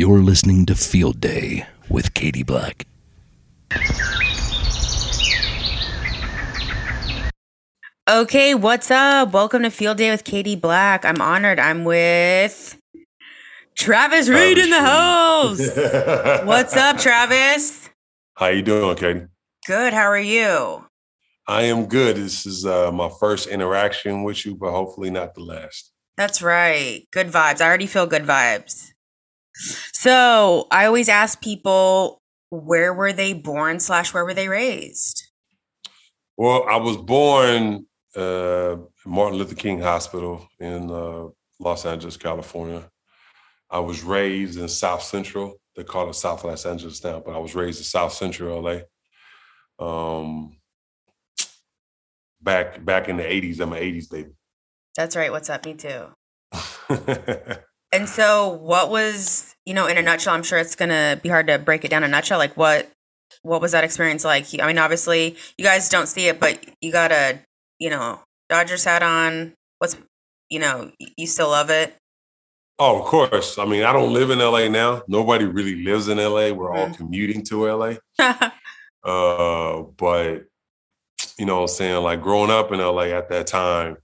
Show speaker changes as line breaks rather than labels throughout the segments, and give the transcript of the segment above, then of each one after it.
You're listening to Field Day with Katie Black.
Okay, what's up? Welcome to Field Day with Katie Black. I'm honored. I'm with Travis Reed in the house. What's up, Travis?
How you doing, Katie?
Good. How are you?
I am good. This is uh, my first interaction with you, but hopefully not the last.
That's right. Good vibes. I already feel good vibes. So I always ask people, where were they born slash where were they raised?
Well, I was born uh, Martin Luther King Hospital in uh, Los Angeles, California. I was raised in South Central. They call it South Los Angeles now, but I was raised in South Central LA. Um, back back in the '80s, I'm an '80s baby.
That's right. What's up? Me too. and so, what was you know, in a nutshell? I'm sure it's gonna be hard to break it down in a nutshell. Like, what what was that experience like? I mean, obviously, you guys don't see it, but you got a you know Dodgers hat on. What's you know, you still love it.
Oh, of course. I mean, I don't live in LA now. Nobody really lives in LA. We're all
Mhm.
commuting to LA. Uh, but you know, what I'm saying like growing up in LA at that time,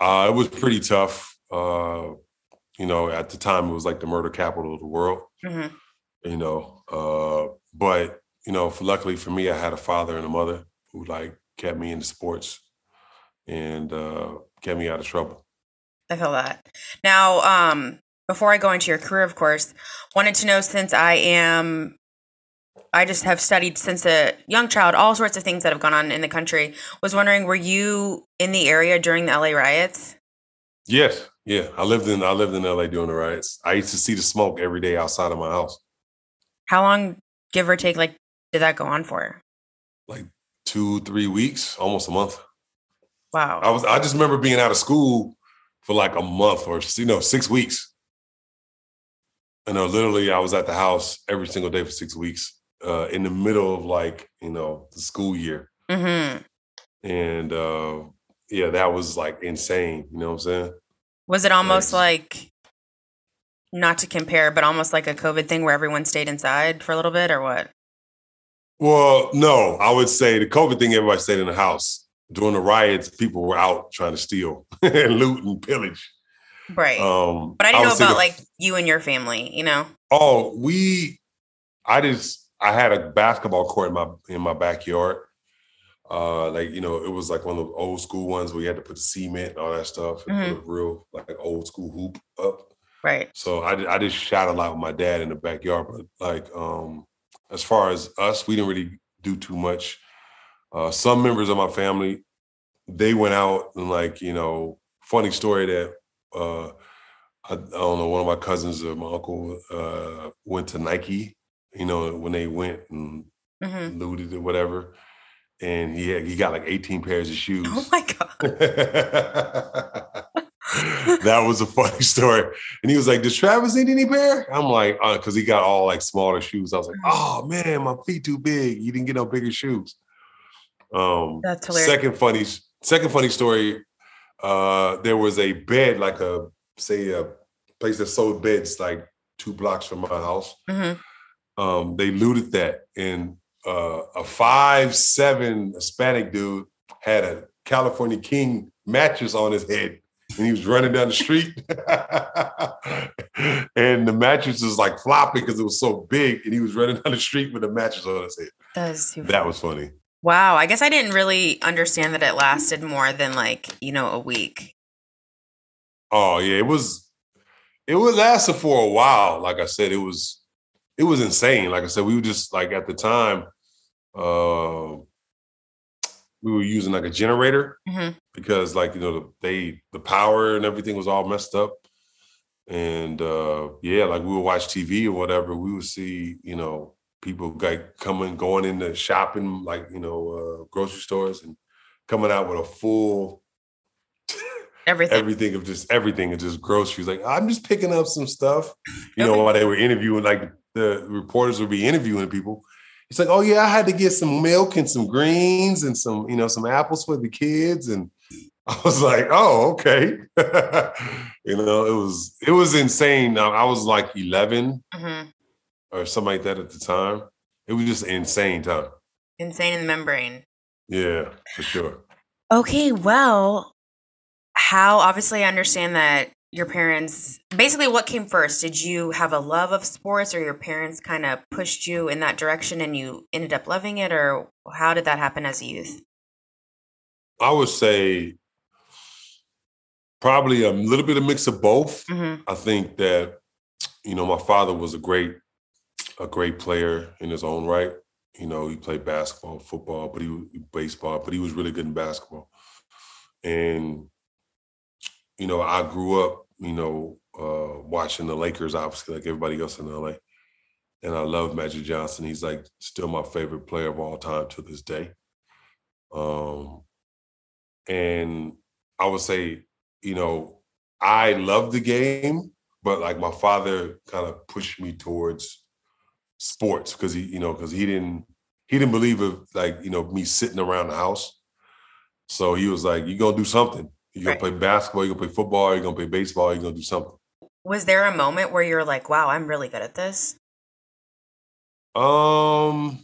uh, it was pretty tough. Uh, you know, at the time it was like the murder capital of the world.
hmm
You know, uh, but you know, for, luckily for me, I had a father and a mother who like kept me into sports and uh, kept me out of trouble.
I feel that. Now, um, before I go into your career, of course, wanted to know since I am, I just have studied since a young child all sorts of things that have gone on in the country. Was wondering, were you in the area during the LA riots?
Yes, yeah. I lived in I lived in LA during the riots. I used to see the smoke every day outside of my house.
How long, give or take, like did that go on for?
Like two, three weeks, almost a month.
Wow.
I was I just remember being out of school for like a month or you know, six weeks. And uh, literally I was at the house every single day for six weeks, uh, in the middle of like, you know, the school year.
hmm
And uh yeah, that was like insane. You know what I'm saying?
Was it almost like, not to compare, but almost like a COVID thing where everyone stayed inside for a little bit, or what?
Well, no, I would say the COVID thing, everybody stayed in the house. During the riots, people were out trying to steal and loot and pillage.
Right.
Um,
but I didn't
would
know about
the-
like you and your family. You know.
Oh, we, I just, I had a basketball court in my in my backyard. Uh, like you know, it was like one of those old school ones where you had to put the cement and all that stuff and
Mm-hmm.
put a real like old school hoop up.
Right.
So I, did- I just shot a lot with my dad in the backyard. But like, um, as far as us, we didn't really do too much. Uh, some members of my family, they went out and like, you know, funny story that uh, I, I don't know, one of my cousins or my uncle uh, went to Nike, you know, when they went and
hmm
looted or whatever. And he had, he got like 18 pairs of shoes.
Oh my god.
that was a funny story. And he was like, Does Travis need any pair? I'm like, uh, because he got all like smaller shoes. I was like, Oh man, my feet too big. You didn't get no bigger shoes. Um
That's hilarious.
second funny second funny story. Uh there was a bed, like a say a place that sold beds like two blocks from my house
hmm
um, they looted that, and uh, a five seven Hispanic dude had a California King mattress on his head, and he was running down the street, and the mattress was like flopping because it was so big, and he was running down the street with a mattress on his head.
That too
That was funny.
Wow. I guess I didn't really understand that it lasted more than like, you know, a week.
Oh yeah, it was. It was lasted for a while. Like I said, it was. It was insane. Like I said, we were just like at the time. Uh, we were using like a generator
Mhm.
because, like you know, the, they the power and everything was all messed up. And uh, yeah, like we would watch TV or whatever, we would see you know people like coming going into shopping like you know uh, grocery stores and coming out with a full
Everything.
everything of just everything of just groceries. Like I'm just picking up some stuff. You know, while they were interviewing, like the reporters would be interviewing people. It's like, oh yeah, I had to get some milk and some greens and some, you know, some apples for the kids. And I was like, oh, okay. you know, it was it was insane. I was like 11 mm-hmm. or something like that at the time. It was just insane time.
Insane in the membrane.
Yeah, for sure.
Okay, well, how obviously I understand that your parents basically what came first? Did you have a love of sports or your parents kind of pushed you in that direction and you ended up loving it or how did that happen as a youth?
I would say probably a little bit of mix of both. Mm-hmm. I think that you know my father was a great a great player in his own right. You know, he played basketball, football, but he baseball, but he was really good in basketball. And you know, I grew up, you know, uh, watching the Lakers, obviously, like everybody else in LA. And I love Magic Johnson. He's like still my favorite player of all time to this day. Um, and I would say, you know, I love the game, but like my father kind of pushed me towards sports because he, you know, because he didn't he didn't believe of like, you know, me sitting around the house. So he was like, you gonna do something. You're gonna play basketball, you're gonna play football, you're gonna play baseball, you're gonna do something.
Was there a moment where you're like, wow, I'm really good at this?
Um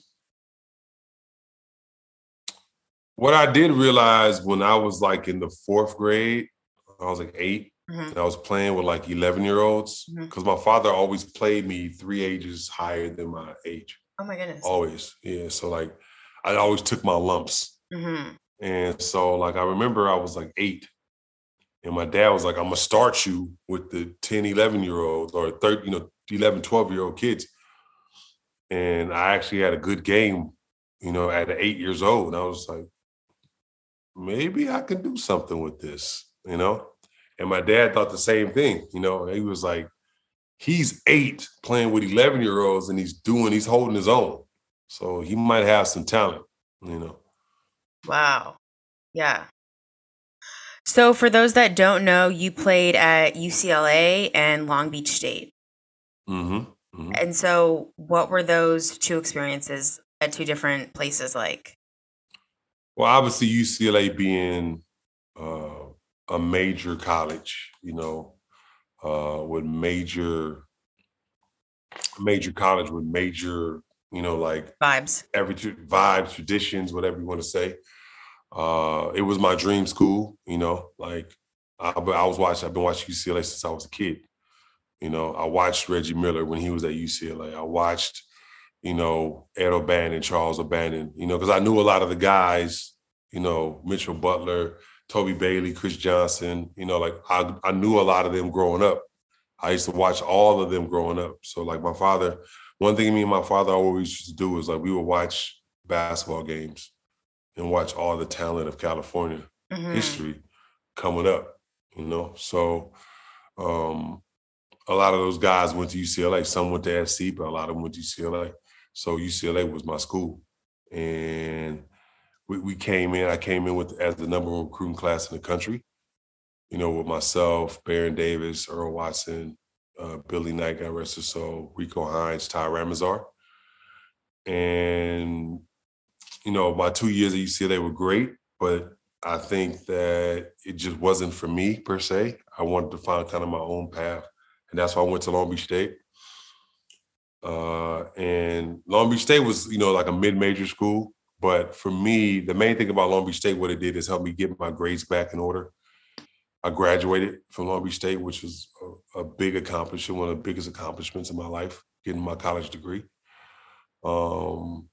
what I did realize when I was like in the fourth grade, I was like 8 mm-hmm. and I was playing with like 11 year olds because mm-hmm. my father always played me three ages higher than my age.
Oh my goodness.
Always. Yeah. So like I always took my lumps. Mm-hmm. And so like I remember I was like eight and my dad was like, I'm gonna start you with the 10, 11 year olds or 30, you know, 11, 12 year old kids. And I actually had a good game, you know, at eight years old. And I was like, maybe I can do something with this, you know? And my dad thought the same thing, you know, he was like, he's eight playing with 11 year olds and he's doing, he's holding his own. So he might have some talent, you know?
Wow. Yeah. So, for those that don't know, you played at UCLA and Long Beach State. Mm-hmm. mm-hmm. And so, what were those two experiences at two different places like?
Well, obviously, UCLA being uh, a major college, you know, uh, with major, major college with major, you know, like
vibes,
every vibes, traditions, whatever you want to say. Uh, it was my dream school, you know, like I, I was watching, I've been watching UCLA since I was a kid. You know, I watched Reggie Miller when he was at UCLA. I watched, you know, Ed O'Bannon, Charles O'Bannon, you know, because I knew a lot of the guys, you know, Mitchell Butler, Toby Bailey, Chris Johnson, you know, like I, I knew a lot of them growing up. I used to watch all of them growing up. So like my father, one thing me and my father always used to do was like we would watch basketball games and watch all the talent of California mm-hmm. history coming up, you know. So um, a lot of those guys went to UCLA. Some went to SC, but a lot of them went to UCLA. So UCLA was my school. And we, we came in, I came in with as the number one recruiting class in the country, you know, with myself, Baron Davis, Earl Watson, uh, Billy Knight, got rest his soul, Rico Hines, Ty Ramazar. And you know, my two years at UCLA were great, but I think that it just wasn't for me per se. I wanted to find kind of my own path, and that's why I went to Long Beach State. Uh, and Long Beach State was, you know, like a mid-major school. But for me, the main thing about Long Beach State, what it did is help me get my grades back in order. I graduated from Long Beach State, which was a, a big accomplishment, one of the biggest accomplishments in my life, getting my college degree. Um,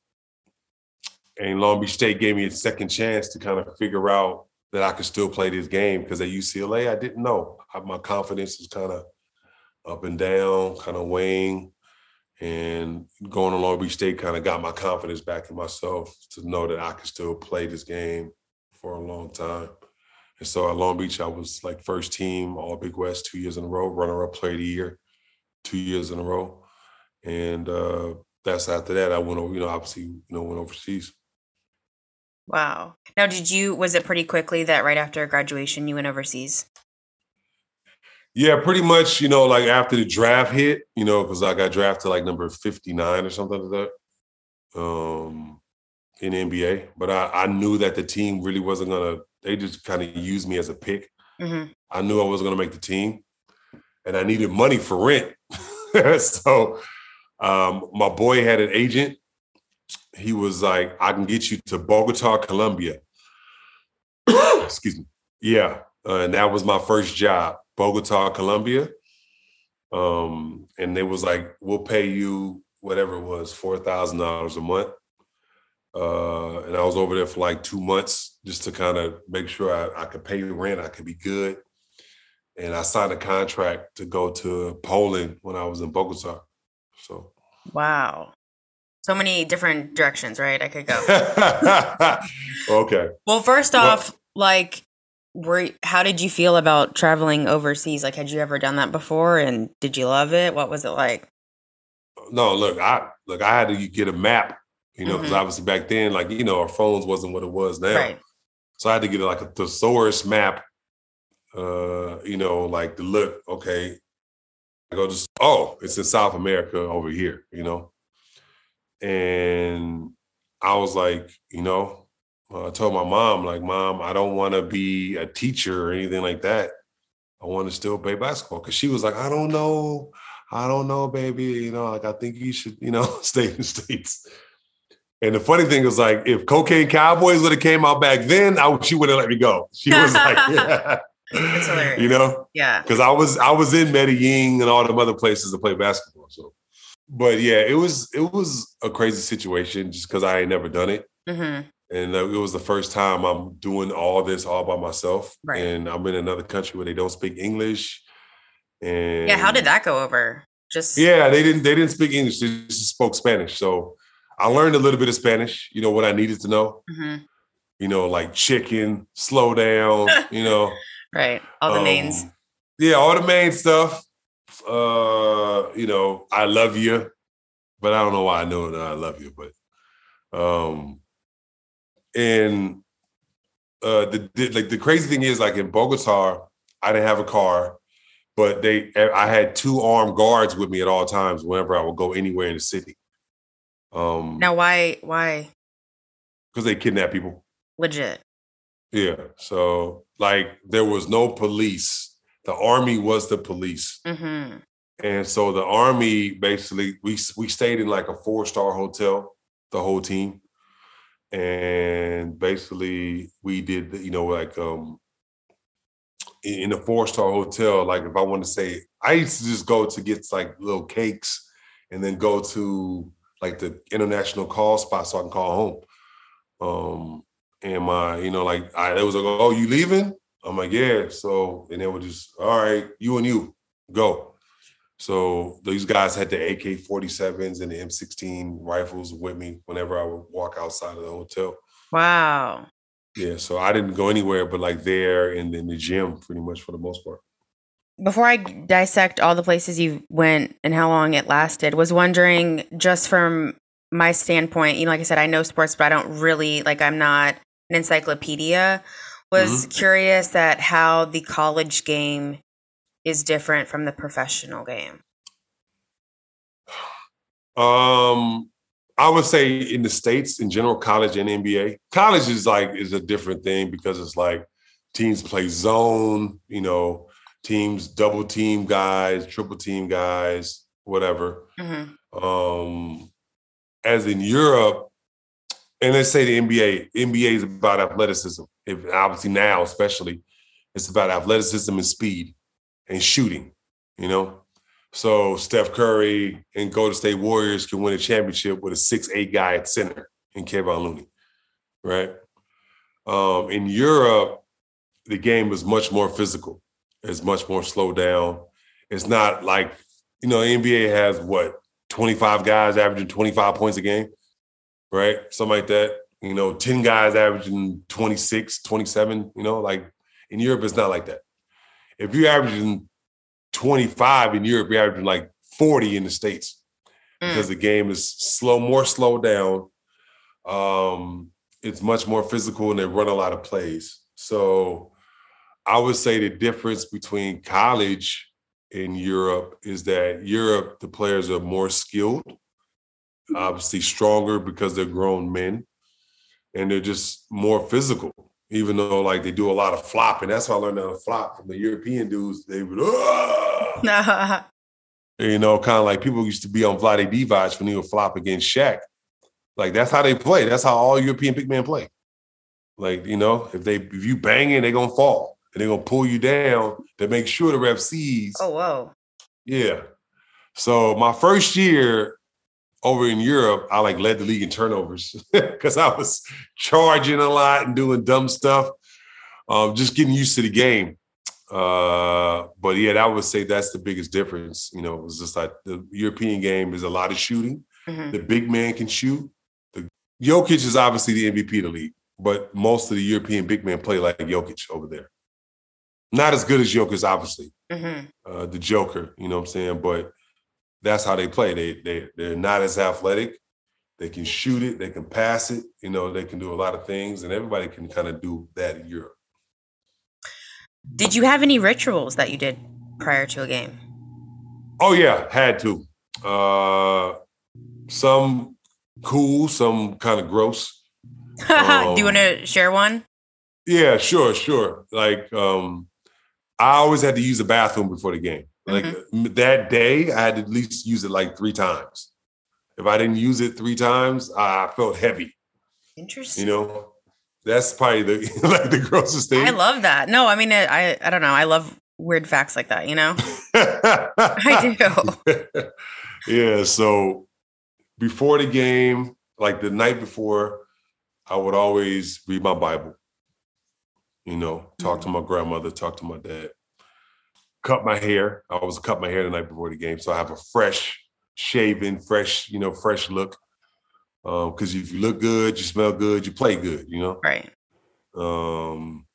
and Long Beach State gave me a second chance to kind of figure out that I could still play this game because at UCLA I didn't know. my confidence was kind of up and down, kind of weighing. And going to Long Beach State kind of got my confidence back in myself to know that I could still play this game for a long time. And so at Long Beach, I was like first team All Big West two years in a row, runner up player of the year two years in a row. And uh, that's after that I went over, you know, obviously, you know, went overseas.
Wow. Now, did you, was it pretty quickly that right after graduation you went overseas?
Yeah, pretty much, you know, like after the draft hit, you know, because I got drafted like number 59 or something like that. Um, in NBA, but I, I knew that the team really wasn't gonna. They just kind of used me as a pick.
Mm-hmm.
I knew I wasn't gonna make the team, and I needed money for rent. so um, my boy had an agent. He was like, "I can get you to Bogota, Colombia." Excuse me. Yeah, uh, and that was my first job, Bogota, Colombia. Um, and they was like, "We'll pay you whatever it was, four thousand dollars a month." Uh, and I was over there for like two months just to kind of make sure I, I could pay rent, I could be good. And I signed a contract to go to Poland when I was in Bogota. So
Wow. So many different directions, right? I could go.
okay.
Well, first
Well-
off, like, were how did you feel about traveling overseas? Like, had you ever done that before, and did you love it? What was it like?
No, look, I look, I had to get a map, you know, because
Mhm.
obviously back then, like, you know, our phones wasn't what it was now.
Right.
So I had to get like a thesaurus map, uh, you know, like to look, okay. I go just, oh, it's in South America over here, you know. And I was like, you know, uh, I told my mom, like, mom, I don't want to be a teacher or anything like that. I want to still play basketball. Cause she was like, I don't know. I don't know, baby. You know, like I think you should, you know, stay in the States. And the funny thing is, like, if Cocaine Cowboys would have came out back then, I, she would have let me go. She was like, yeah.
That's hilarious.
you know,
Yeah.
because I was I was in Medellin and all them other places to play basketball. So, but yeah, it was it was a crazy situation just because I ain't never done it,
hmm
and uh, it was the first time I'm doing all this all by myself,
Right.
and I'm in another country where they don't speak English. And
Yeah. How did that go over? Just
yeah, they didn't they didn't speak English. They just spoke Spanish. So I learned a little bit of Spanish. You know what I needed to know.
hmm
You know, like chicken, slow down. you know,
Right. All the mains.
Um, Yeah, all the main stuff. Uh, you know, I love you, but I don't know why I know that I love you, but um and uh the, the like the crazy thing is like in Bogota, I didn't have a car, but they I had two armed guards with me at all times whenever I would go anywhere in the city. Um
Now, why? Why?
because they kidnap people.
Legit.
Yeah. So like there was no police. The army was the police.
hmm
And so the army basically we we stayed in like a four star hotel, the whole team, and basically we did you know like um in in a four star hotel. Like if I want to say, I used to just go to get like little cakes, and then go to like the international call spot so I can call home. Um, and my you know like I it was like oh you leaving? I'm like yeah. So and they were just all right, you and you go. So these guys had the AK 47s and the M16 rifles with me whenever I would walk outside of the hotel.
Wow.
Yeah, so I didn't go anywhere but like there and in the gym pretty much for the most part.
Before I dissect all the places you went and how long it lasted, was wondering just from my standpoint, you know, like I said, I know sports, but I don't really like I'm not an encyclopedia. Was curious at how the college game is different from the professional game.
Um, I would say in the states in general, college and NBA. College is like is a different thing because it's like teams play zone, you know, teams double team guys, triple team guys, whatever.
hmm
Um, as in Europe, and let's say the NBA, NBA is about athleticism. If obviously now, especially, it's about athleticism and speed and shooting. You know, so Steph Curry and Golden State Warriors can win a championship with a six-eight guy at center in Kevin Looney, right? Um, in Europe, the game is much more physical. It's much more slowed down. It's not like you know, NBA has what 25 guys averaging 25 points a game, right? Something like that. You know, 10 guys averaging 26, 27, you know, like in Europe, it's not like that. If you're averaging 25 in Europe, you're averaging like 40 in the States because the game is slow, more slowed down. Um, it's much more physical and they run a lot of plays. So I would say the difference between college in Europe is that Europe, the players are more skilled, obviously stronger because they're grown men. and they're just more physical. Even though like they do a lot of flopping, that's why I learned how to flop from the European dudes. They would, "Ah!" you know, kind of like people used to be on Vlade Divac when he would flop against Shaq. Like that's how they play. That's how all European big men play. Like you know, if they if you bang it, they're gonna fall and they're gonna pull you down to make sure the ref sees.
oh wow.
Yeah. So my first year over in Europe, I like led the league in turnovers because I was charging a lot and doing dumb stuff. Um, just getting used to the game. Uh, but yeah, I would say that's the biggest difference. You know, it's just like the European game is a lot of shooting.
Mhm.
The big man can shoot. The Jokic is obviously the MVP of the league, but most of the European big men play like Jokic over there. Not as good as Jokic, obviously
Mhm.
uh, the Joker. You know what I'm saying? But that's how they play. They they they're not as athletic. They can shoot it. They can pass it. You know, they can do a lot of things, and everybody can kind of do that in Europe.
Did you have any rituals that you did prior to a game?
Oh yeah, had to. Uh, some cool, some kind of gross.
Do you
Um,
want to share one?
Yeah, sure, sure. Like um, I always had to use the bathroom before the game. Like mm-hmm. m- that day, I had to at least use it like three times. If I didn't use it three times, I felt heavy.
Interesting.
You know, that's probably the like the grossest thing.
I love that. No, I mean, I I I don't know. I love weird facts like that. You know, I do.
yeah. So before the game, like the night before, I would always read my Bible. You know, talk to mm. my grandmother, talk to my dad, cut my hair. I always cut my hair the night before the game, so I have a fresh, shaven, fresh, you know, fresh look. Because if you look good, you smell good, you play good. You know.
Right.
um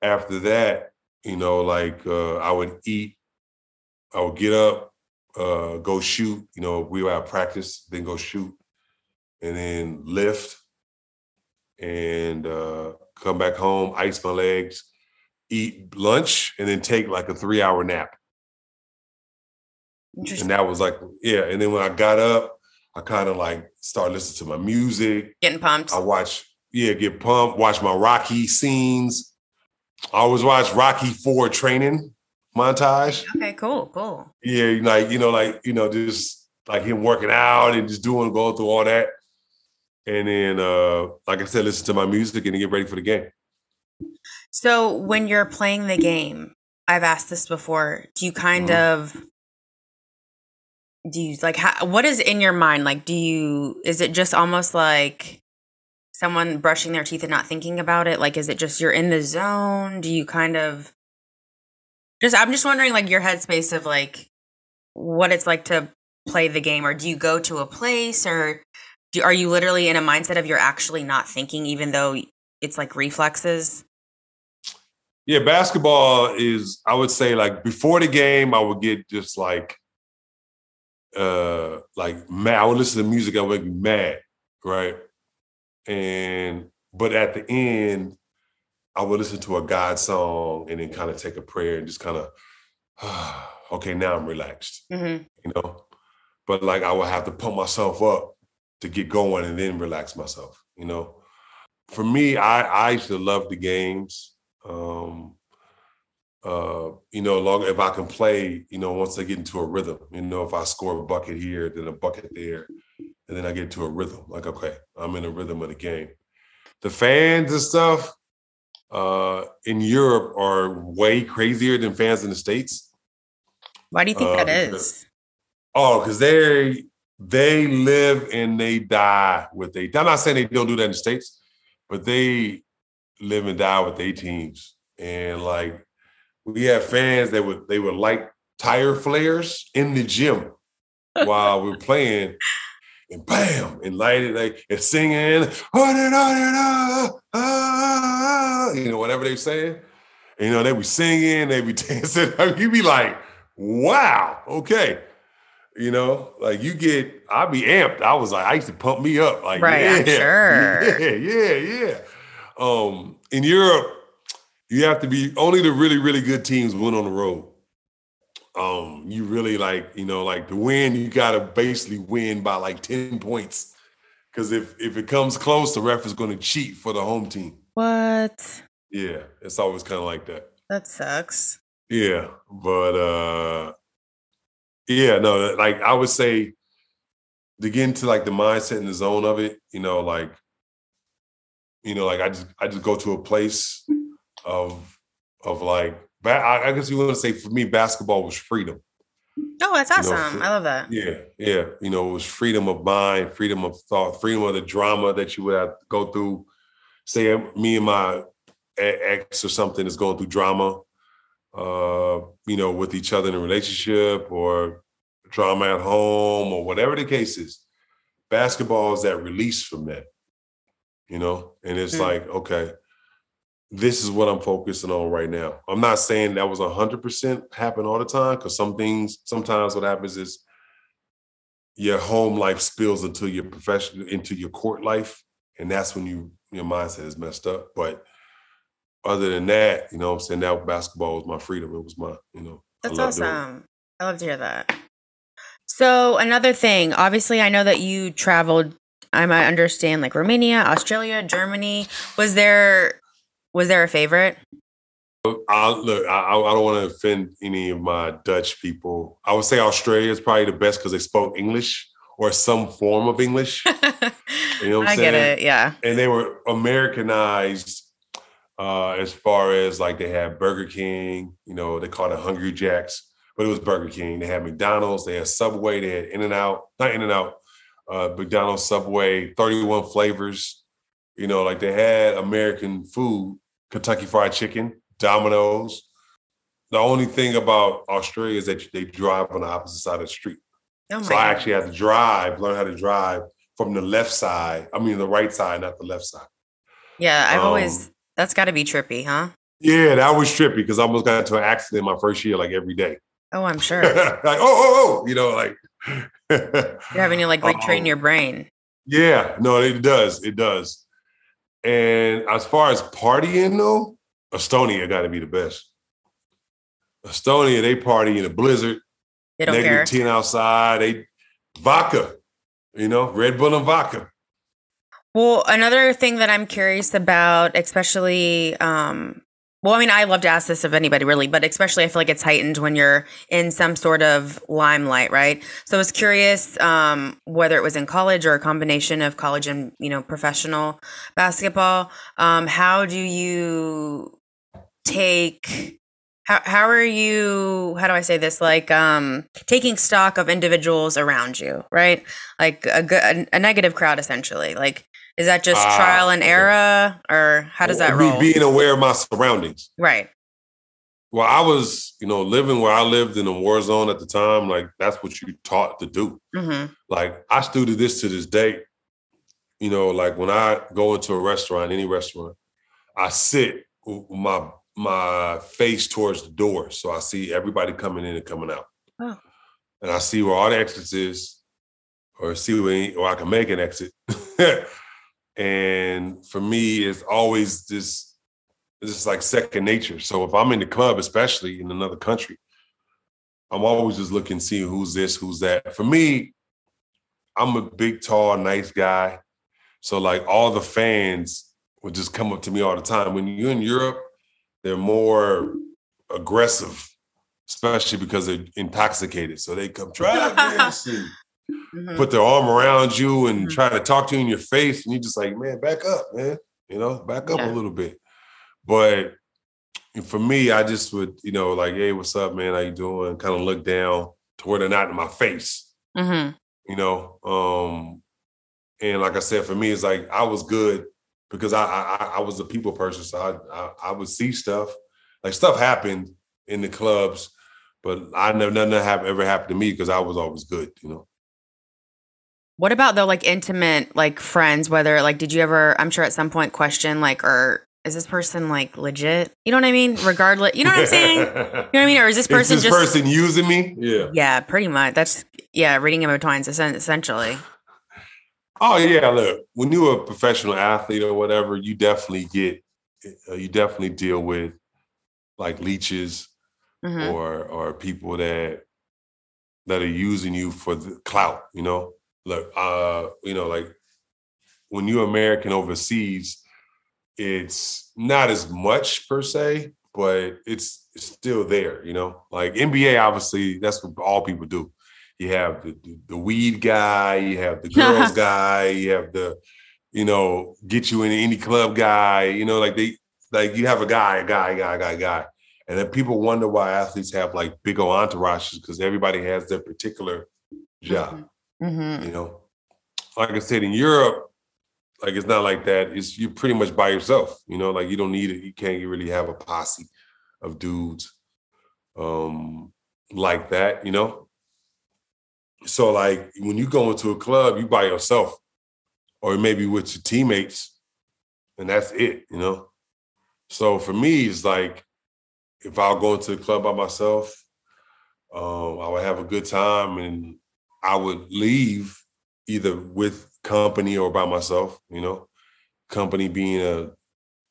after that you know like uh i would eat i would get up uh go shoot you know we were at practice then go shoot and then lift and uh come back home ice my legs eat lunch and then take like a three hour nap and that was like yeah and then when i got up i kind of like started listening to my music
Getting pumped.
I watch, yeah, get pumped, watch my Rocky scenes. I always watch Rocky Four training montage.
Okay. Cool. Cool.
Yeah, like, you know, like, you know, just like him working out and just doing, going through all that. And then, uh, like I said, listen to my music and then get ready for the game.
So when you're playing the game, I've asked this before. Do you kind
Mhm.
of do you like how, what is in your mind? Like, do you is it just almost like someone brushing their teeth and not thinking about it? Like, is it just you're in the zone? Do you kind of just? I'm just wondering, like, your headspace of like what it's like to play the game, or do you go to a place, or do, are you literally in a mindset of you're actually not thinking, even though it's like reflexes?
Yeah, basketball is, I would say, like before the game, I would get just like, uh, like mad. I would listen to music I would me mad, right? And but at the end, I would listen to a God song and then kind of take a prayer and just kind of, okay, now I'm relaxed,
Mm-hmm.
you know. But like I would have to pump myself up to get going and then relax myself, you know. For me, I I used to love the games. Um, uh, you know, long if I can play, you know, once I get into a rhythm, you know, if I score a bucket here, then a bucket there, and then I get into a rhythm, like okay, I'm in a rhythm of the game. The fans and stuff uh, in Europe are way crazier than fans in the states.
Why do you think
Uh,
that
because- Oh, because they they live and they die with they. I'm not saying they don't do that in the states, but they live and die with their teams. And like we have fans that would they would light tire flares in the gym while we're playing, and bam, and light it like and singing, "Oh, da, da, da, da, ah," you know, whatever they saying. And, you know, they be singing, they be dancing. you'd be like, wow, okay. You know, like you get, I be amped. I was like, I used to pump me up. Like,
Right,
yeah,
I'm sure.
Yeah, yeah, yeah. Um, in Europe, you have to be only the really, really good teams win on the road. Um, you really like, you know, like to win, you gotta basically win by like 10 points. Because if if it comes close, the ref is going to cheat for the home team.
What?
Yeah, it's always kind of like that.
That sucks.
Yeah, but uh yeah, no, like I would say to get into like the mindset and the zone of it, you know, like you know, like I just I just go to a place of of like I guess you want to say for me, basketball was freedom.
Oh, that's awesome! You know, I love that.
Yeah, yeah. You know, it was freedom of mind, freedom of thought, freedom of the drama that you would have to go through. Say me and my ex or something is going through drama, uh, you know, with each other in a relationship or drama at home or whatever the case is. Basketball is that release from that, you know, and it's mm-hmm. like, okay, this is what I'm focusing on right now. I'm not saying that was 100% happen all the time because some things, sometimes what happens is your home life spills into your professional, into your court life. And that's when you your mindset is messed up. But other than that, you know I'm saying? That basketball was my freedom. It was my, you know.
That's I awesome. I love to hear that. So another thing, obviously I know that you traveled I might understand like Romania, Australia, Germany. Was there was there a favorite?
I, look, I, I don't want to offend any of my Dutch people. I would say Australia is probably the best because they spoke English or some form of English.
you know what I'm I saying? get it, yeah.
And they were Americanized uh, as far as like they had Burger King, you know, they called it Hungry Jacks, but it was Burger King. They had McDonald's, they had Subway, they had In and Out, not In and Out, uh, McDonald's, Subway, 31 flavors. You know, like they had American food Kentucky Fried Chicken, Domino's. The only thing about Australia is that they drive on the opposite side of the street. Oh so I actually had to drive, learn how to drive from the left side. I mean, the right side, not the left side.
Yeah, I've um, always, that's got to be trippy, huh?
Yeah, that was trippy because I almost got into an accident my first year, like every day.
Oh, I'm sure.
like, oh, oh, oh, you know, like.
You're having to like retrain um, your brain.
Yeah, no, it does. It does. And as far as partying though, Estonia got to be the best. Estonia, they party in a blizzard.
They don't negative
care. 10 outside. They vodka, you know, Red Bull and vodka.
Well, another thing that I'm curious about, especially um, well, I mean, I love to ask this of anybody really, but especially I feel like it's heightened when you're in some sort of limelight, right? So I was curious um, whether it was in college or a combination of college and you know professional basketball. Um, how do you take? How how are you? How do I say this? Like um, taking stock of individuals around you, right? Like a, a, a negative crowd, essentially. Like is that just uh, trial and error, or how does that roll?
Being aware of my surroundings.
Right.
Well, I was, you know, living where I lived in a war zone at the time. Like that's what you taught to do. Mm-hmm. Like I still do this to this day. You know, like when I go into a restaurant, any restaurant, I sit with my my face towards the door, so I see everybody coming in and coming out, oh. and I see where all the exits is, or see where or I can make an exit. And for me, it's always this, it's just like second nature. So if I'm in the club, especially in another country, I'm always just looking, seeing who's this, who's that. For me, I'm a big, tall, nice guy. So like all the fans would just come up to me all the time. When you're in Europe, they're more aggressive, especially because they're intoxicated. So they come try this and mm-hmm. put their arm around you and mm-hmm. try to talk to you in your face, and you're just like, man, back up, man. You know, back up yeah. a little bit. But for me, I just would, you know, like, hey, what's up, man? How you doing? Kind of look down to where they're not in my face. Mm-hmm. You know, um, and like I said, for me, it's like I was good because I I, I was a people person, so I, I, I would see stuff. Like stuff happened in the clubs, but I never nothing have ever happened to me because I was always good. You know.
What about though, like intimate, like friends? Whether like, did you ever? I'm sure at some point question like, or is this person like legit? You know what I mean? Regardless, you know what I'm saying? You know what I mean? Or is this person
is this
just
person using me? Yeah,
yeah, pretty much. That's yeah, reading in between essentially.
Oh yeah, look, when you're a professional athlete or whatever, you definitely get, uh, you definitely deal with like leeches mm-hmm. or or people that that are using you for the clout. You know, look, uh, you know, like when you're American overseas, it's not as much per se, but it's, it's still there, you know. Like NBA, obviously, that's what all people do. You have the, the, the weed guy, you have the girls guy, you have the, you know, get you in any club guy, you know, like they like you have a guy, a guy, a guy, a guy, a guy. And then people wonder why athletes have like big old entourages because everybody has their particular job. Mm-hmm. You know, like I said, in Europe, like it's not like that. It's you're pretty much by yourself. You know, like you don't need it. You can't really have a posse of dudes um like that. You know. So like when you go into a club, you by yourself, or maybe with your teammates, and that's it. You know. So for me, it's like if I'll go into the club by myself, um, I would have a good time and I would leave either with company or by myself, you know, company being a,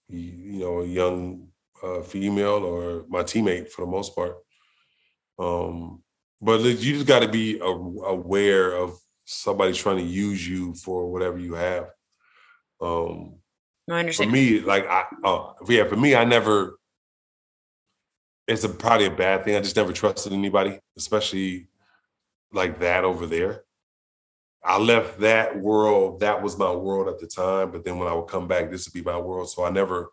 you know, a young uh, female or my teammate for the most part. Um, but you just got to be aware of somebody trying to use you for whatever you have. Um,
no, I understand.
For me, like I, uh, yeah, for me, I never. It's a probably a bad thing. I just never trusted anybody, especially like that over there. I left that world. That was my world at the time. But then when I would come back, this would be my world. So I never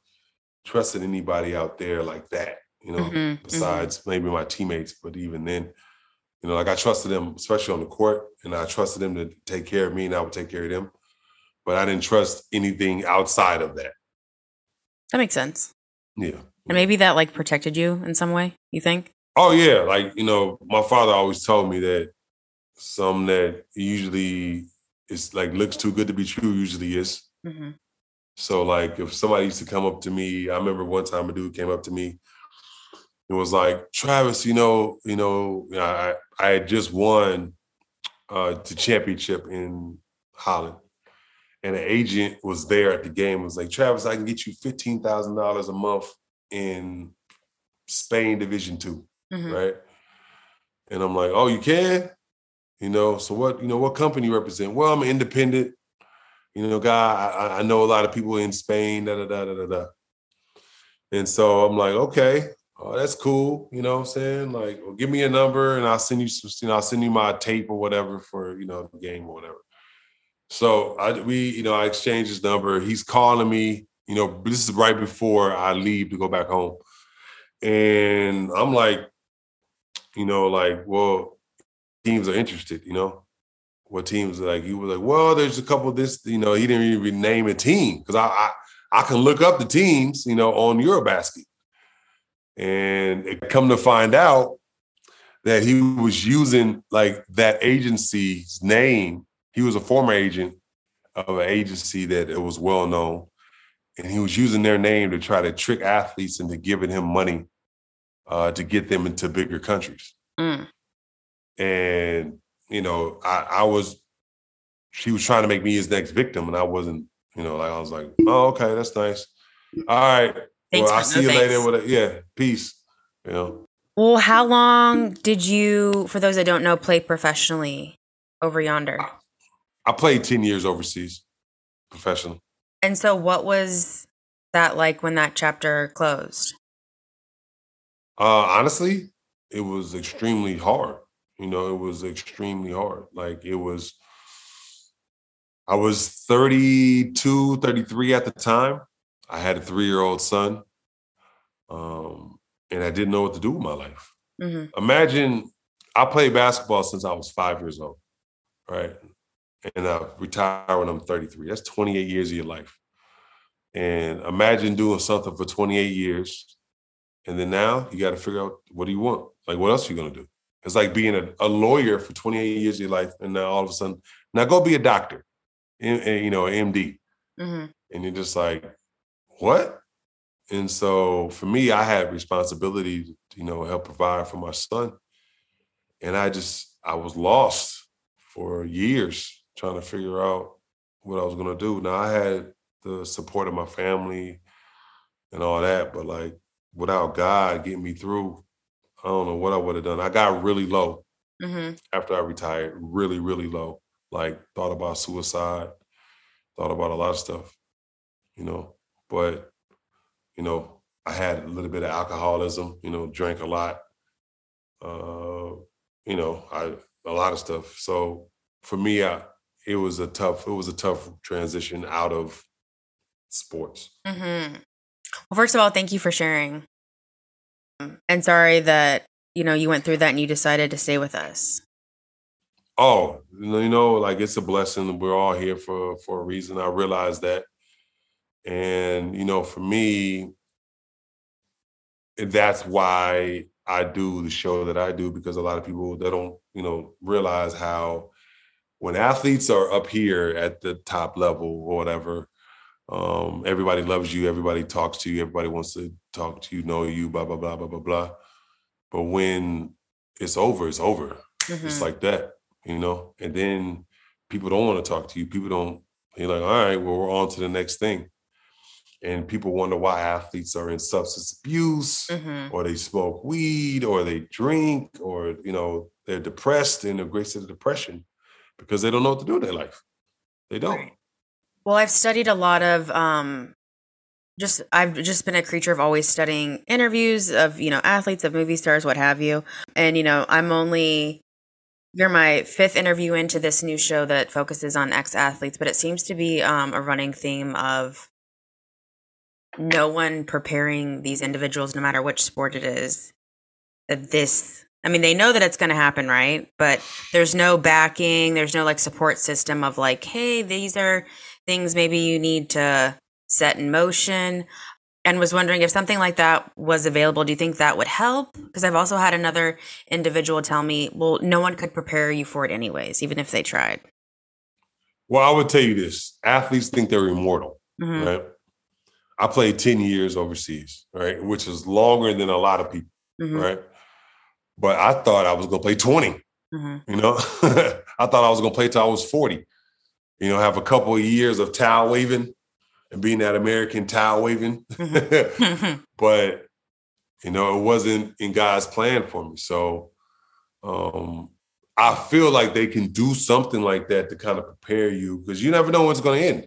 trusted anybody out there like that, you know, mm-hmm, besides mm-hmm. maybe my teammates. But even then, you know, like I trusted them, especially on the court, and I trusted them to take care of me and I would take care of them. But I didn't trust anything outside of that.
That makes sense.
Yeah.
And maybe that like protected you in some way, you think?
Oh yeah. Like, you know, my father always told me that some that usually is like looks too good to be true usually is. Mm-hmm. So like if somebody used to come up to me, I remember one time a dude came up to me and was like, Travis, you know, you know, I I had just won uh the championship in Holland. And an agent was there at the game, was like, Travis, I can get you fifteen thousand dollars a month in Spain Division 2 mm-hmm. right? And I'm like, oh, you can? You know, so what, you know, what company you represent? Well, I'm an independent, you know, guy. I, I know a lot of people in Spain, da da da da da da. And so I'm like, okay, oh, that's cool. You know what I'm saying? Like, well, give me a number and I'll send you some, you know, I'll send you my tape or whatever for, you know, the game or whatever. So I we, you know, I exchanged his number. He's calling me, you know, this is right before I leave to go back home. And I'm like, you know, like, well, teams are interested, you know? What teams like he was like, well, there's a couple of this, you know, he didn't even name a team because I, I I can look up the teams, you know, on Eurobasket. And come to find out that he was using like that agency's name. He was a former agent of an agency that it was well known. And he was using their name to try to trick athletes into giving him money uh, to get them into bigger countries. Mm. And, you know, I, I was, she was trying to make me his next victim, and I wasn't, you know, like I was like, oh, okay, that's nice. All right. Thanks well, I'll see no you thanks. later. With a, yeah, peace. You know.
Well, how long did you, for those that don't know, play professionally over yonder? I,
I played 10 years overseas professionally.
And so what was that like when that chapter closed?
Uh honestly, it was extremely hard. You know, it was extremely hard. Like it was, I was 32, 33 at the time. I had a three year old son. Um, and I didn't know what to do with my life. Mm-hmm. Imagine I played basketball since I was five years old, right? And I retired when I'm 33. That's 28 years of your life. And imagine doing something for 28 years. And then now you got to figure out what do you want? Like, what else are you going to do? It's like being a, a lawyer for 28 years of your life, and now all of a sudden, now go be a doctor, and you know, MD, mm-hmm. and you're just like, what? And so for me, I had responsibility to, you know, help provide for my son, and I just I was lost for years trying to figure out what I was gonna do. Now I had the support of my family and all that, but like without God getting me through, I don't know what I would have done. I got really low mm-hmm. after I retired, really, really low. Like thought about suicide, thought about a lot of stuff, you know. But, you know, I had a little bit of alcoholism, you know, drank a lot. Uh, you know, I a lot of stuff. So for me, I, it was a tough, it was a tough transition out of sports.
Mm-hmm. Well, first of all, thank you for sharing. And sorry that, you know, you went through that and you decided to stay with us.
Oh, you know, like it's a blessing. We're all here for for a reason. I realize that. And, you know, for me, that's why I do the show that I do because a lot of people they don't, you know, realize how when athletes are up here at the top level or whatever, um, everybody loves you, everybody talks to you, everybody wants to talk to you, know you, blah, blah, blah, blah, blah, blah. But when it's over, it's over. Mm-hmm. It's like that, you know? And then people don't want to talk to you. People don't, you're like, all right, well, we're on to the next thing. And people wonder why athletes are in substance abuse mm-hmm. or they smoke weed or they drink or, you know, they're depressed in a great state of depression because they don't know what to do in their life. They don't.
Well, I've studied a lot of um just I've just been a creature of always studying interviews of, you know, athletes, of movie stars, what have you. And you know, I'm only you're my fifth interview into this new show that focuses on ex-athletes, but it seems to be um, a running theme of no one preparing these individuals, no matter which sport it is, that this I mean, they know that it's going to happen, right? But there's no backing, there's no like support system of like, hey, these are things maybe you need to set in motion. And was wondering if something like that was available. Do you think that would help? Because I've also had another individual tell me, well, no one could prepare you for it anyways, even if they tried.
Well, I would tell you this athletes think they're immortal, mm-hmm. right? I played 10 years overseas, right? Which is longer than a lot of people, mm-hmm. right? But I thought I was going to play 20. Mm-hmm. You know, I thought I was going to play till I was 40. You know, have a couple of years of towel waving and being that American towel waving. Mm-hmm. but, you know, it wasn't in God's plan for me. So um, I feel like they can do something like that to kind of prepare you because you never know when it's going to end.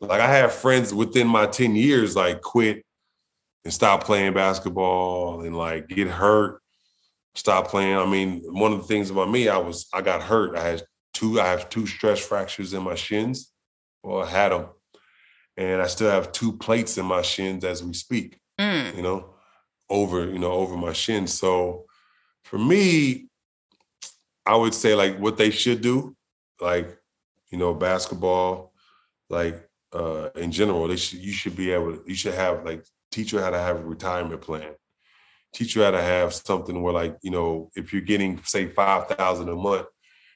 Like I have friends within my 10 years like quit and stop playing basketball and like get hurt stop playing. I mean, one of the things about me, I was I got hurt. I had two I have two stress fractures in my shins, Well, I had them, and I still have two plates in my shins as we speak. Mm. You know, over you know over my shins. So for me, I would say like what they should do, like you know basketball, like uh in general, they should you should be able to, you should have like teach you how to have a retirement plan teach you how to have something where like you know if you're getting say 5000 a month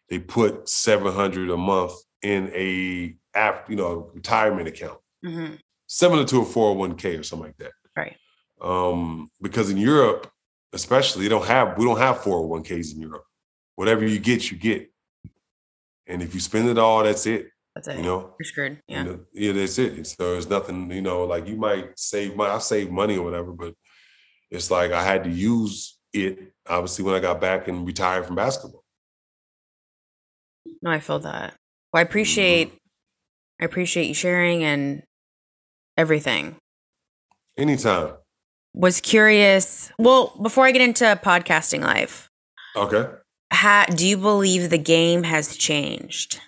they put 700 a month in a app you know retirement account mm-hmm. similar to a 401k or something like that
right
um because in europe especially they don't have we don't have 401ks in europe whatever you get you get and if you spend it all that's it
that's it.
You know,
you're screwed. Yeah.
You know, yeah, that's it. So there's nothing, you know, like you might save money. I save money or whatever, but it's like I had to use it obviously when I got back and retired from basketball.
No, I feel that. Well, I appreciate mm-hmm. I appreciate you sharing and everything.
Anytime.
Was curious. Well, before I get into podcasting life.
Okay.
Ha, do you believe the game has changed?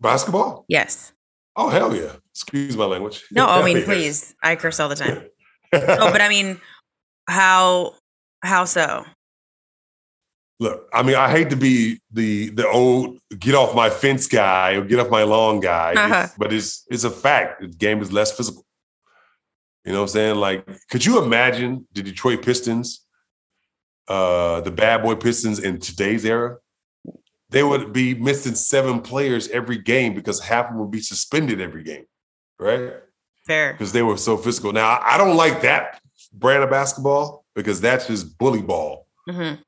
Basketball?
Yes.
Oh hell yeah! Excuse my language.
No, I mean, please. I curse all the time. no, but I mean, how how so?
Look, I mean, I hate to be the the old get off my fence guy or get off my lawn guy, uh-huh. it's, but it's it's a fact. The game is less physical. You know what I'm saying? Like, could you imagine the Detroit Pistons, uh, the bad boy Pistons in today's era? They would be missing seven players every game because half of them would be suspended every game, right?
Fair.
Because they were so physical. Now, I don't like that brand of basketball because that's just bully ball. Mm-hmm.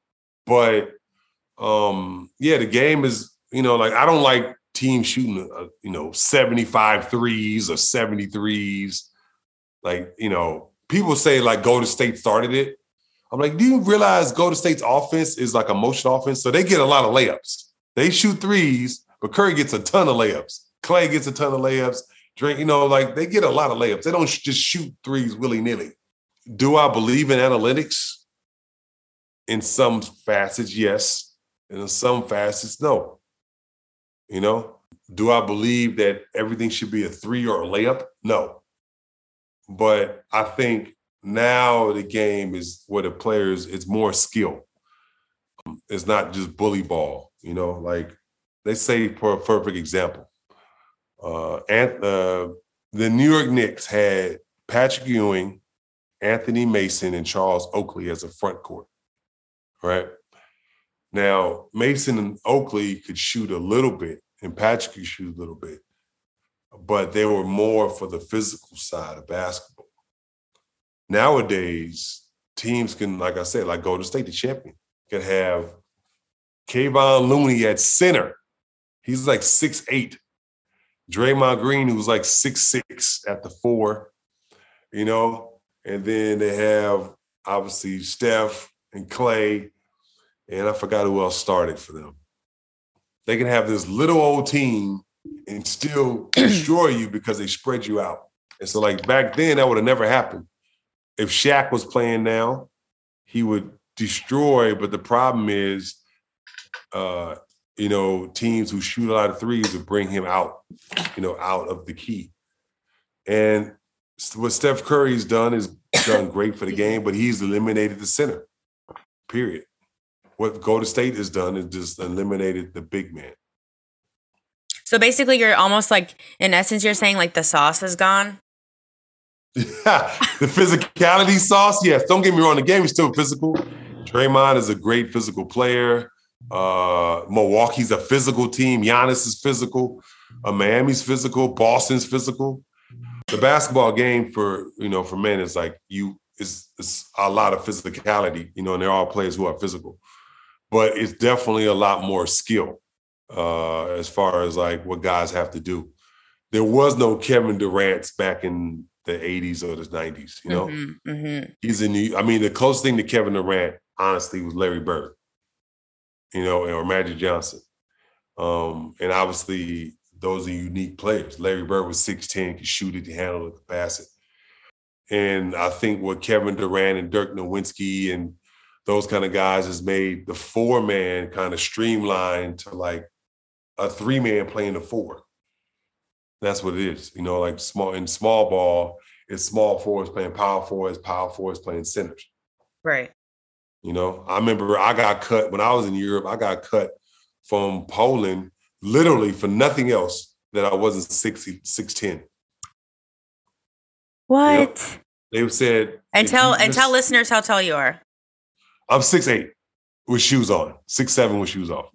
But um, yeah, the game is, you know, like I don't like teams shooting, uh, you know, 75 threes or 73s. Like, you know, people say like Golden State started it. I'm like, do you realize Golden State's offense is like a motion offense? So they get a lot of layups. They shoot threes, but Curry gets a ton of layups. Clay gets a ton of layups. Drink, you know, like they get a lot of layups. They don't just shoot threes willy nilly. Do I believe in analytics? In some facets, yes. And in some facets, no. You know, do I believe that everything should be a three or a layup? No. But I think now the game is where the players, it's more skill. It's not just bully ball, you know, like let's say for a perfect example. Uh, and, uh, the New York Knicks had Patrick Ewing, Anthony Mason, and Charles Oakley as a front court, right? Now, Mason and Oakley could shoot a little bit, and Patrick could shoot a little bit, but they were more for the physical side of basketball. Nowadays, teams can, like I said, like Golden State, the champion, can have Kevon Looney at center. He's like six eight. Draymond Green, who was like six six at the four, you know, and then they have obviously Steph and Clay, and I forgot who else started for them. They can have this little old team and still destroy you because they spread you out. And so, like back then, that would have never happened. If Shaq was playing now, he would destroy. But the problem is, uh, you know, teams who shoot a lot of threes would bring him out, you know, out of the key. And what Steph Curry's done is done great for the game, but he's eliminated the center. Period. What Golden State has done is just eliminated the big man.
So basically, you're almost like, in essence, you're saying like the sauce is gone.
the physicality sauce, yes. Don't get me wrong, the game is still physical. Draymond is a great physical player. Uh, Milwaukee's a physical team. Giannis is physical. Uh, Miami's physical. Boston's physical. The basketball game for you know for men is like you is is a lot of physicality. You know, and they're all players who are physical, but it's definitely a lot more skill uh, as far as like what guys have to do. There was no Kevin Durant's back in the 80s or the 90s, you know? Mm-hmm, mm-hmm. He's a new, I mean, the closest thing to Kevin Durant, honestly, was Larry Bird you know, or Magic Johnson. Um, and obviously, those are unique players. Larry Bird was 6'10, could shoot it, handle it, pass it. And I think what Kevin Durant and Dirk Nowitzki and those kind of guys has made the four man kind of streamlined to like a three man playing the four. That's what it is. You know, like small in small ball, it's small forwards playing power forwards, power forwards playing centers.
Right.
You know, I remember I got cut when I was in Europe. I got cut from Poland literally for nothing else that I wasn't 60, 6'10.
What?
Know? They said
and tell and tell listeners how tall you are.
I'm six eight with shoes on, six seven with shoes off.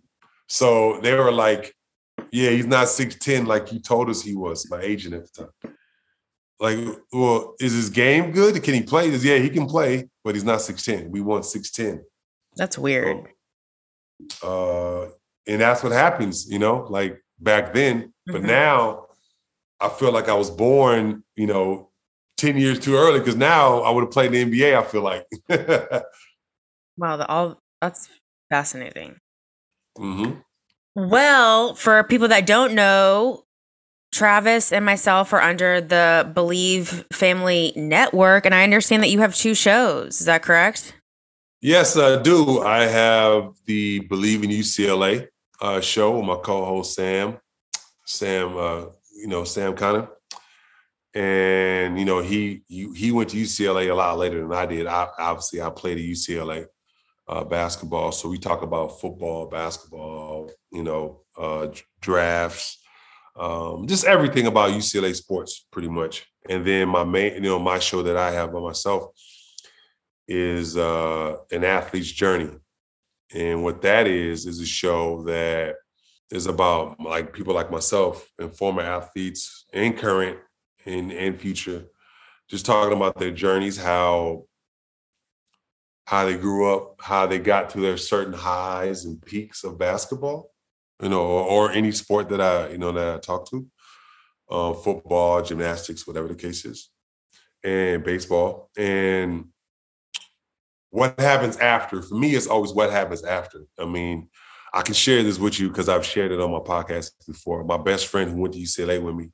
So they were like, "Yeah, he's not six ten like you told us he was." My agent at the time. Like, well, is his game good? Can he play? Is Yeah, he can play, but he's not 6'10. We want 6'10.
That's weird.
So, uh, and that's what happens, you know, like back then. But mm-hmm. now I feel like I was born, you know, 10 years too early because now I would have played in the NBA, I feel like.
wow, the, all that's fascinating. Mm-hmm. Well, for people that don't know, Travis and myself are under the Bleav Family Network, and I understand that you have two shows. Is that correct?
Yes, I do. I have the Bleav in UCLA uh, show with my co-host Sam, Sam, uh, you know Sam Connor, and you know he, he went to UCLA a lot later than I did. I, obviously, I played at UCLA uh, basketball, so we talk about football, basketball, you know, uh, drafts um, just everything about UCLA sports, pretty much. And then my main, you know, my show that I have by myself is uh, an athlete's journey, and what that is is a show that is about like people like myself and former athletes and current and and future, just talking about their journeys, how how they grew up, how they got to their certain highs and peaks of basketball, you know, or, or, any sport that I, you know, that I talk to, uh, football, gymnastics, whatever the case is, and baseball. And what happens after? For me, it's always what happens after. I mean, I can share this with you because I've shared it on my podcast before. My best friend who went to UCLA with me,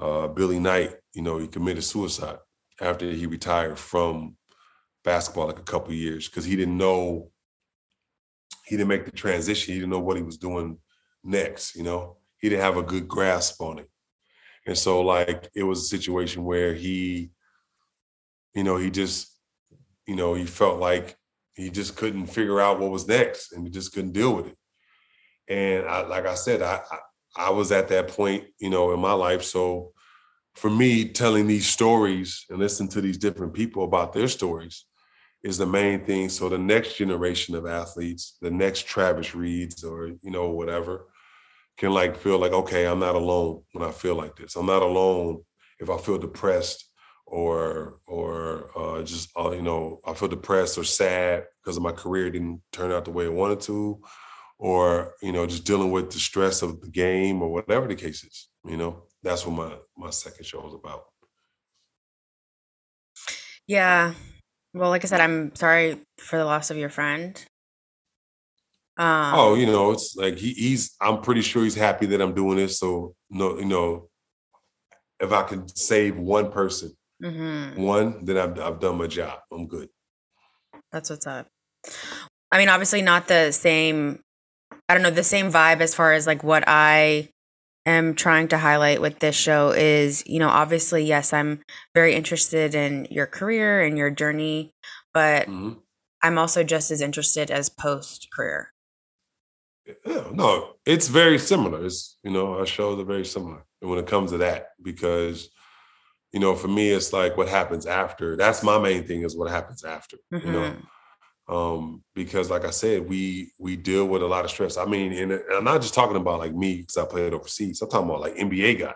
uh, Billy Knight, you know, he committed suicide after he retired from basketball like a couple years because he didn't know he didn't make the transition. He didn't know what he was doing next, you know. He didn't have a good grasp on it. And so like it was a situation where he, you know, he just, you know, he felt like he just couldn't figure out what was next and he just couldn't deal with it. And I, like I said, I, I, I was at that point, you know, in my life. So for me, telling these stories and listening to these different people about their stories is the main thing. So the next generation of athletes, the next Travis Reeds or you know whatever, can like feel like okay, I'm not alone when I feel like this. I'm not alone if I feel depressed or or uh, just uh, you know I feel depressed or sad because my career didn't turn out the way I wanted to, or you know just dealing with the stress of the game or whatever the case is. You know that's what my my second show is about.
Yeah. Well, like I said, I'm sorry for the loss of your friend. Um,
oh, you know, it's like he, he's. I'm pretty sure he's happy that I'm doing this. So no, you know, if I can save one person, mm-hmm. one, then I've I've done my job. I'm good.
That's what's up. I mean, obviously not the same. I don't know the same vibe as far as like what I am trying to highlight with this show is, you know, obviously, yes, I'm very interested in your career and your journey, but mm-hmm. I'm also just as interested as post career.
Yeah, no, it's very similar. It's, you know, our shows are very similar when it comes to that because, you know, for me, it's like what happens after. That's my main thing is what happens after, mm-hmm. you know mm-hmm um, because like I said, we we deal with a lot of stress. I mean, and, I'm not just talking about like me because I played overseas. I'm talking about like NBA guys.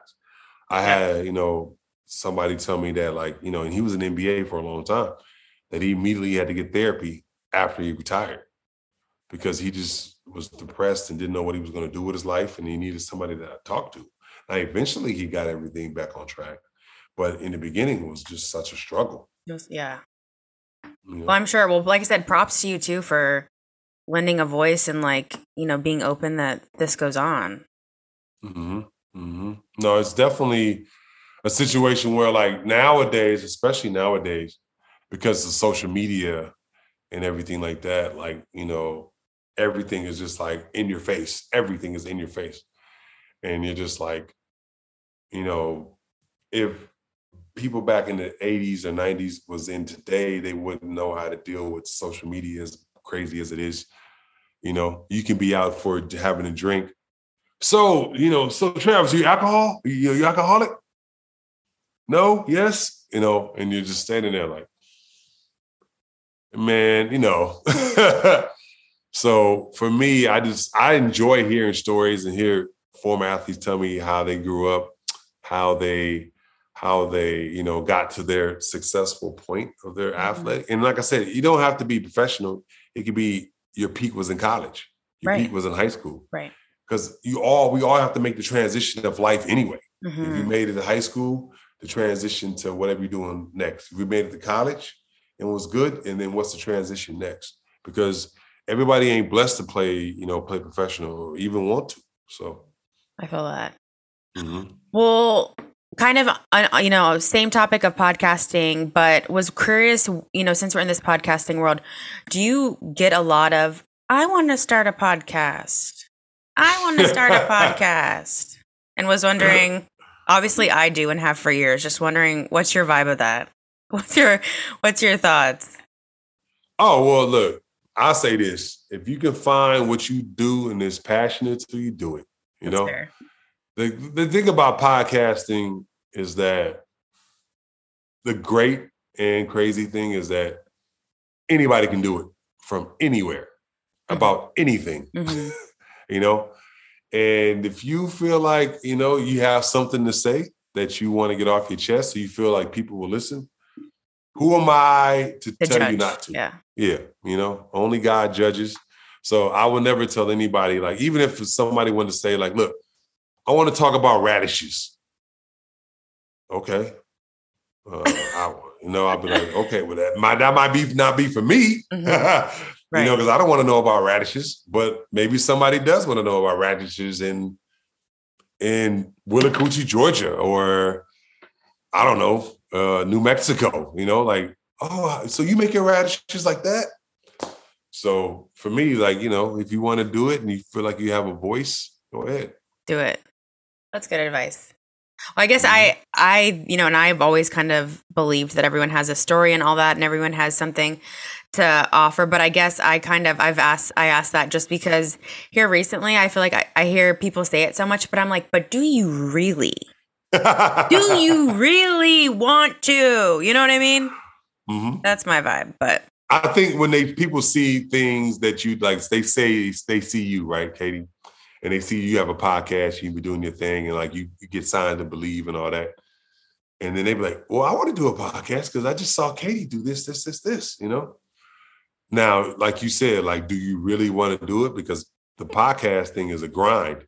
I had you know somebody tell me that like you know, and he was an NBA for a long time, that he immediately had to get therapy after he retired because he just was depressed and didn't know what he was going to do with his life, and he needed somebody to talk to. Now, eventually, he got everything back on track, but in the beginning, it was just such a struggle.
yeah, well, I'm sure. Well, like I said, props to you too for lending a voice and like you know being open that this goes on.
Mm-hmm. Mm-hmm. No, it's definitely a situation where like nowadays, especially nowadays, because of social media and everything like that, like you know, everything is just like in your face. Everything is in your face, and you're just like, you know, if people back in the 80s or 90s was in today, they wouldn't know how to deal with social media as crazy as it is. You know, you can be out for having a drink. So, you know, so Travis, you alcohol? You, you alcoholic? No, yes, you know, and you're just standing there like, man, you know. so for me, I just I enjoy hearing stories and hear former athletes tell me how they grew up, how they how they you know got to their successful point of their mm-hmm. athletic and like i said you don't have to be professional it could be your peak was in college your right. peak was in high school
right
because you all we all have to make the transition of life anyway mm-hmm. if you mm-hmm. made it to high school the transition to whatever you're doing next if you made it to college and was good and then what's the transition next because everybody ain't blessed to play you know play professional or even want to so
i feel that mm-hmm. well kind of you know same topic of podcasting but was curious you know since we're in this podcasting world do you get a lot of i want to start a podcast. I want to start a podcast. And was wondering obviously i do and have for years just wondering what's your vibe of that? What's your what's your thoughts?
Oh well look i'll say this if you can find what you do and is passionate to you do it you That's know? fair. The, the thing about podcasting is that the great and crazy thing is that anybody can do it from anywhere mm-hmm. about anything, mm-hmm. you know? And if you feel like, you know, you have something to say that you want to get off your chest, so you feel like people will listen, who am I to the tell judge. you not to?
Yeah.
Yeah. You know, only God judges. So I will never tell anybody, like, even if somebody wanted to say, like, look, I want to talk about radishes. Okay. Uh, I, you know, I'll be like, okay, well, that might that might be not be for me. Mm-hmm. Right. You know, because I don't want to know about radishes, but maybe somebody does want to know about radishes in in Willacoochee, Georgia, or I don't know, uh, New Mexico. You know, like oh, so you make your radishes like that? So for me, like you know, if you want to do it and you feel like you have a voice, go ahead.
Do it. That's good advice. Well, I guess I. I, you know, and I've always kind of believed that everyone has a story and all that, and everyone has something to offer. But I guess I kind of, I've asked, I asked that just because here recently, I feel like I, I hear people say it so much, but I'm like, but do you really? do you really want to? You know what I mean? Mm-hmm. That's my vibe. But
I think when they people see things that you like, they say they see you, right, Katie? And they see you have a podcast, you be doing your thing, and like you, you get signed to Bleav and all that. And then they be like, well, I want to do a podcast because I just saw Katie do this, this, this, this, you know? Now, like you said, like, do you really want to do it? Because the podcast thing is a grind.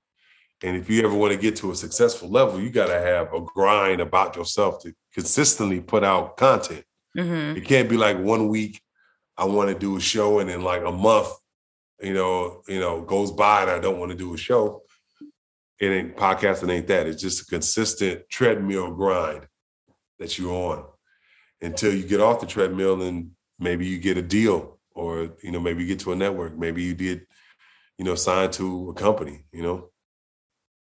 And if you ever want to get to a successful level, you got to have a grind about yourself to consistently put out content. Mm-hmm. It can't be like one week I want to do a show and then like a month you know, you know, goes by and I don't want to do a show. It ain't podcasting ain't that. It's just a consistent treadmill grind that you're on until you get off the treadmill and maybe you get a deal or you know maybe you get to a network maybe you did you know signed to a company you know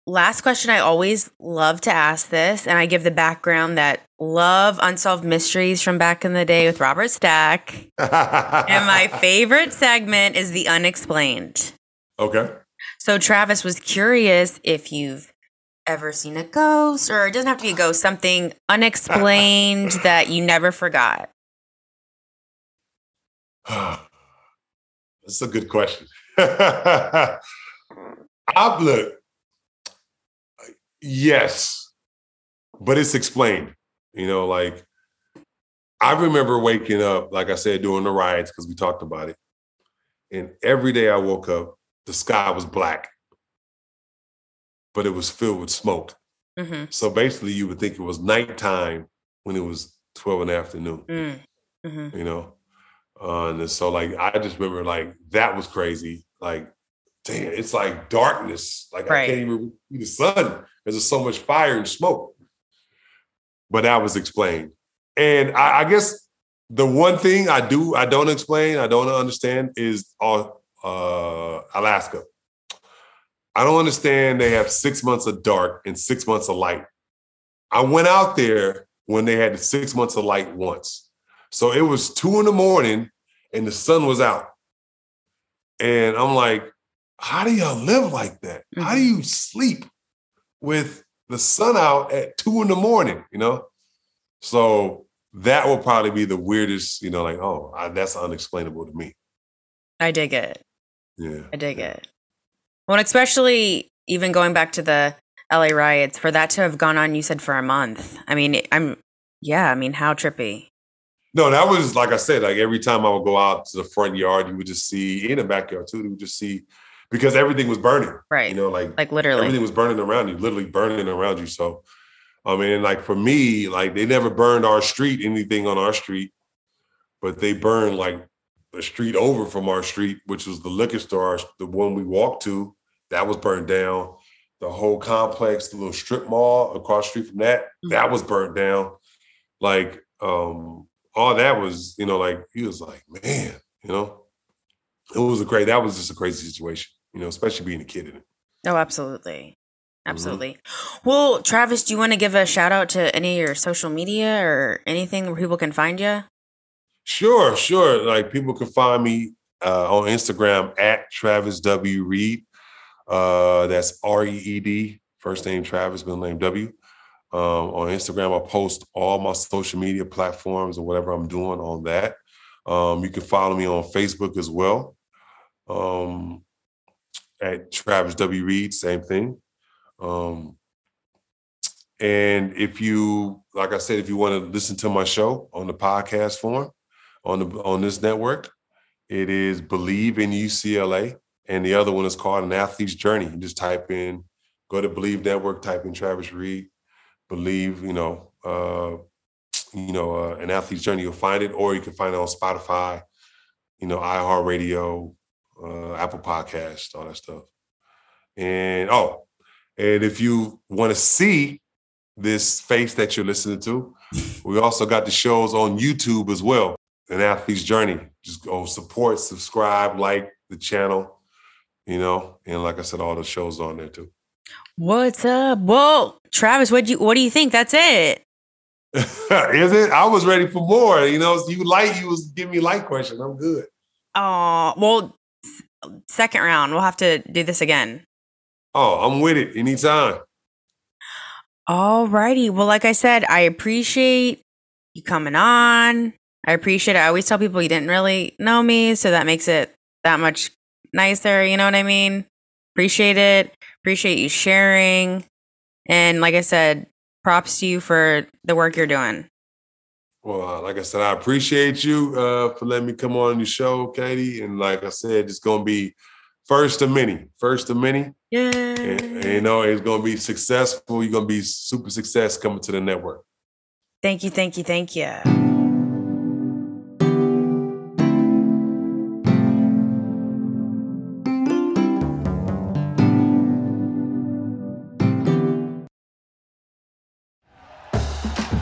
last question I always love to ask this, and I give the background that love unsolved mysteries from back in the day with Robert Stack. and my favorite segment is the unexplained.
Okay.
So Travis was curious if you've ever seen a ghost, or it doesn't have to be a ghost, something unexplained that you never forgot.
That's a good question. I've looked Yes, but it's explained. You know, like I remember waking up, like I said, during the riots because we talked about it, and every day I woke up, the sky was black, but it was filled with smoke. Mm-hmm. So basically, you would think it was nighttime when it was twelve in the afternoon. Mm, mm-hmm. You know, uh, and so like I just remember like that was crazy. Like damn, it's like darkness. Like right. I can't even see the sun because there's so much fire and smoke. But that was explained. And I, I, guess the one thing I do, I don't explain, I don't understand is uh, uh, Alaska. I don't understand they have six months of dark and six months of light. I went out there when they had the six months of light once. So it was two in the morning and the sun was out. And I'm like, how do y'all live like that? How do mm-hmm. you sleep with the sun out at two in the morning? You know, so that will probably be the weirdest. You know, like oh, I, that's unexplainable to me.
I dig it.
Yeah,
I dig it. Well, especially even going back to the LA riots, for that to have gone on, you said for a month. I mean, I'm yeah. I mean, how trippy.
No, that was like I said. Like every time I would go out to the front yard, you would just see in the backyard too. You would just see because everything was burning.
Right.
You know, like
like literally
everything was burning around you, literally burning around you. So I mean, like for me, like they never burned our street, anything on our street, but they burned like the street over from our street, which was the liquor store, the one we walked to, that was burned down. The whole complex, the little strip mall across the street from that, mm-hmm. that was burned down. Like, um, all that was, you know, like he was like, man, you know, it was a great, that was just a crazy situation you know, especially being a kid in it.
Oh, absolutely. Mm-hmm. Absolutely. Mm-hmm. Well, Travis, do you want to give a shout out to any of your social media or anything where people can find you?
Sure, sure. Like people can find me uh, on Instagram at Travis W Reed. Uh, that's R E E D, first name Travis, middle name W. Um, on Instagram, I post all my social media platforms or whatever I'm doing on that. Um, you can follow me on Facebook as well. Um, at Travis W. Reed, same thing. Um, and if you, like I said, if you want to listen to my show on the podcast form on the on this network, it is Bleav in UCLA, and the other one is called An Athlete's Journey. You just type in, go to Bleav Network, type in Travis Reed, Bleav, you know, uh, you know, uh, An Athlete's Journey. You'll find it, or you can find it on Spotify, you know, iHeartRadio, uh, Apple Podcast, all that stuff. And oh, and if you want to see this face that you're listening to, we also got the shows on YouTube as well. An athlete's journey. Just go support, subscribe, like the channel, you know, and like I said, all the shows on there too.
What's up? Whoa, Travis, what do you what do you think? That's it.
Is it? I was ready for more. You know, you like you was giving me light question. I'm good.
Oh well, second round. We'll have to do this again.
Oh, I'm with it anytime.
All righty. Well, like I said, I appreciate you coming on. I appreciate it. I always tell people you didn't really know me, so that makes it that much nicer. You know what I mean? Appreciate it. Appreciate you sharing. And like I said, props to you for the work you're doing.
Well, uh, like I said, I appreciate you uh, for letting me come on the show, Katie. And like I said, it's going to be first of many, first of many.
Yeah.
And, and, you know, it's going to be successful. You're going to be super success coming to the network.
Thank you, thank you, thank you.